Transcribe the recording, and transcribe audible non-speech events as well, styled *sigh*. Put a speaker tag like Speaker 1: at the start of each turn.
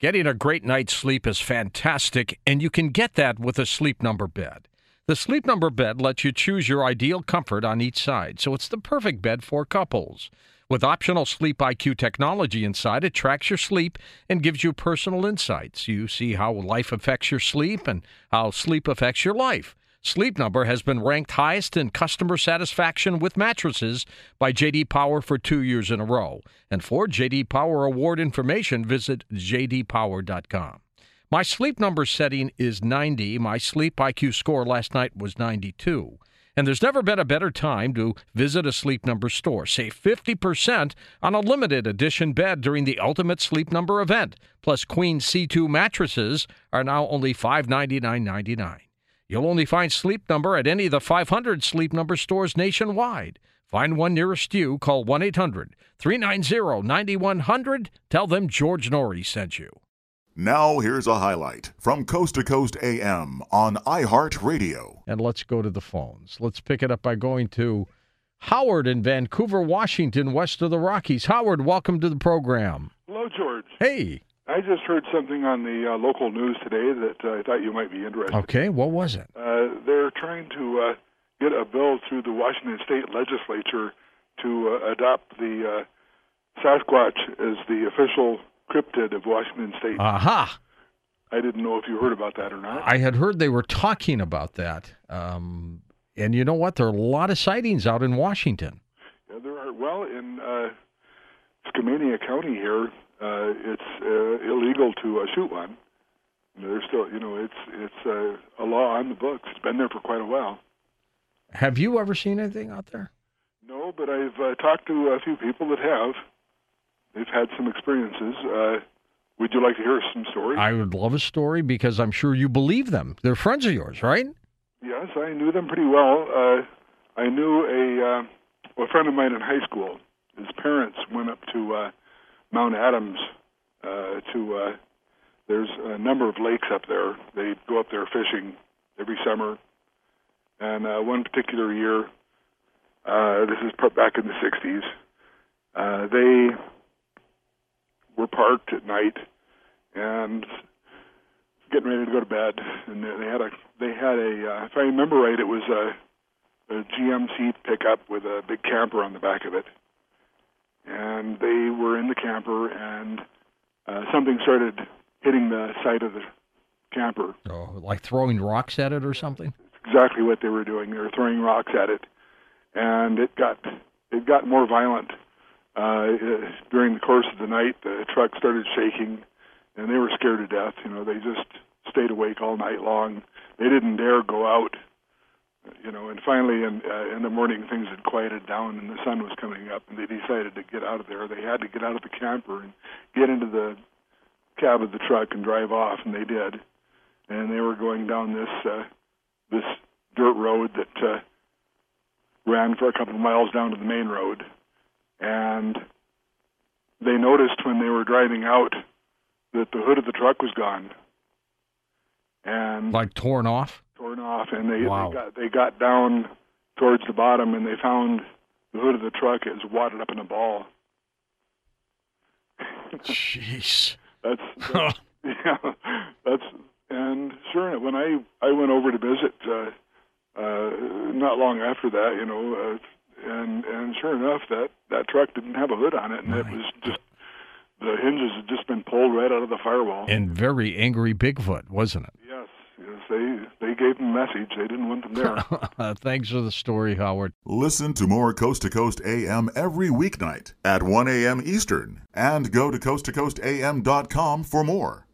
Speaker 1: Getting a great night's sleep is fantastic, and you can get that with a Sleep Number bed. The Sleep Number bed lets you choose your ideal comfort on each side, so it's the perfect bed for couples. With optional Sleep IQ technology inside, it tracks your sleep and gives you personal insights. You see how life affects your sleep and how sleep affects your life. Sleep Number has been ranked highest in customer satisfaction with mattresses by JD Power for 2 years in a row. And for JD Power award information, visit jdpower.com. My sleep number setting is 90. My sleep IQ score last night was 92. And there's never been a better time to visit a Sleep Number store. Save 50% on a limited edition bed during the Ultimate Sleep Number event. Plus, Queen C2 mattresses are now only $599.99. You'll only find Sleep Number at any of the 500 Sleep Number stores nationwide. Find one nearest you. Call 1 800 390 9100. Tell them George Noory sent you.
Speaker 2: Now, here's a highlight from Coast to Coast AM on iHeartRadio.
Speaker 1: And let's go to the phones. Let's pick it up by going to Howard in Vancouver, Washington, west of the Rockies. Howard, welcome to the program.
Speaker 3: Hello, George.
Speaker 1: Hey.
Speaker 3: I just heard something on the uh, local news today that uh, I thought you might be interested. In.
Speaker 1: Okay, what was it?
Speaker 3: Uh, they're trying to uh, get a bill through the Washington State Legislature to uh, adopt the uh, Sasquatch as the official cryptid of Washington State.
Speaker 1: Aha.
Speaker 3: I didn't know if you heard about that or not.
Speaker 1: I had heard they were talking about that. Um, and you know what? There are a lot of sightings out in Washington.
Speaker 3: Yeah, there are. Well, in uh, Skamania County here, uh, it's uh, illegal to uh, shoot one. There's still, you know, it's it's uh, a law on the books. It's been there for quite a while.
Speaker 1: Have you ever seen anything out there?
Speaker 3: No, but I've uh, talked to a few people that have. They've had some experiences. Uh, would you like to hear some stories?
Speaker 1: I would love a story because I'm sure you believe them. They're friends of yours, right?
Speaker 3: Yes, I knew them pretty well. Uh, I knew a, uh, a friend of mine in high school. His parents went up to uh, Mount Adams uh, to. Uh, there's a number of lakes up there. They go up there fishing every summer, and uh, one particular year, uh, this is back in the '60s, uh, they were parked at night and getting ready to go to bed, and they had a they had a uh, if I remember right, it was a, a GMC pickup with a big camper on the back of it, and they were in the camper, and uh, something started hitting the side of the camper.
Speaker 1: Oh, like throwing rocks at it or something?
Speaker 3: Exactly what they were doing. They were throwing rocks at it, and it got it got more violent. Uh, during the course of the night, the truck started shaking, and they were scared to death. You know, they just stayed awake all night long. They didn't dare go out. You know, and finally, in uh, in the morning, things had quieted down, and the sun was coming up, and they decided to get out of there. They had to get out of the camper and get into the cab of the truck and drive off, and they did. And they were going down this uh, this dirt road that uh, ran for a couple of miles down to the main road, and they noticed when they were driving out that the hood of the truck was gone, and
Speaker 1: Like torn off?
Speaker 3: Torn off, and they,
Speaker 1: Wow.
Speaker 3: they got they got down towards the bottom, and they found the hood of the truck is wadded up in a ball.
Speaker 1: Jeez. *laughs*
Speaker 3: That's, *laughs* that's yeah, that's and sure enough, when I I went over to visit uh, uh, not long after that, you know, uh, and and sure enough, that that truck didn't have a hood on it, and it was just the hinges had just been pulled right out of the firewall.
Speaker 1: and very angry Bigfoot, wasn't it?
Speaker 3: yes, yes, they gave them a message. They didn't want them there. *laughs*
Speaker 1: Thanks for the story, Howard.
Speaker 2: Listen to more Coast to Coast AM every weeknight at 1 a.m. Eastern and go to coasttocoastam.com for more.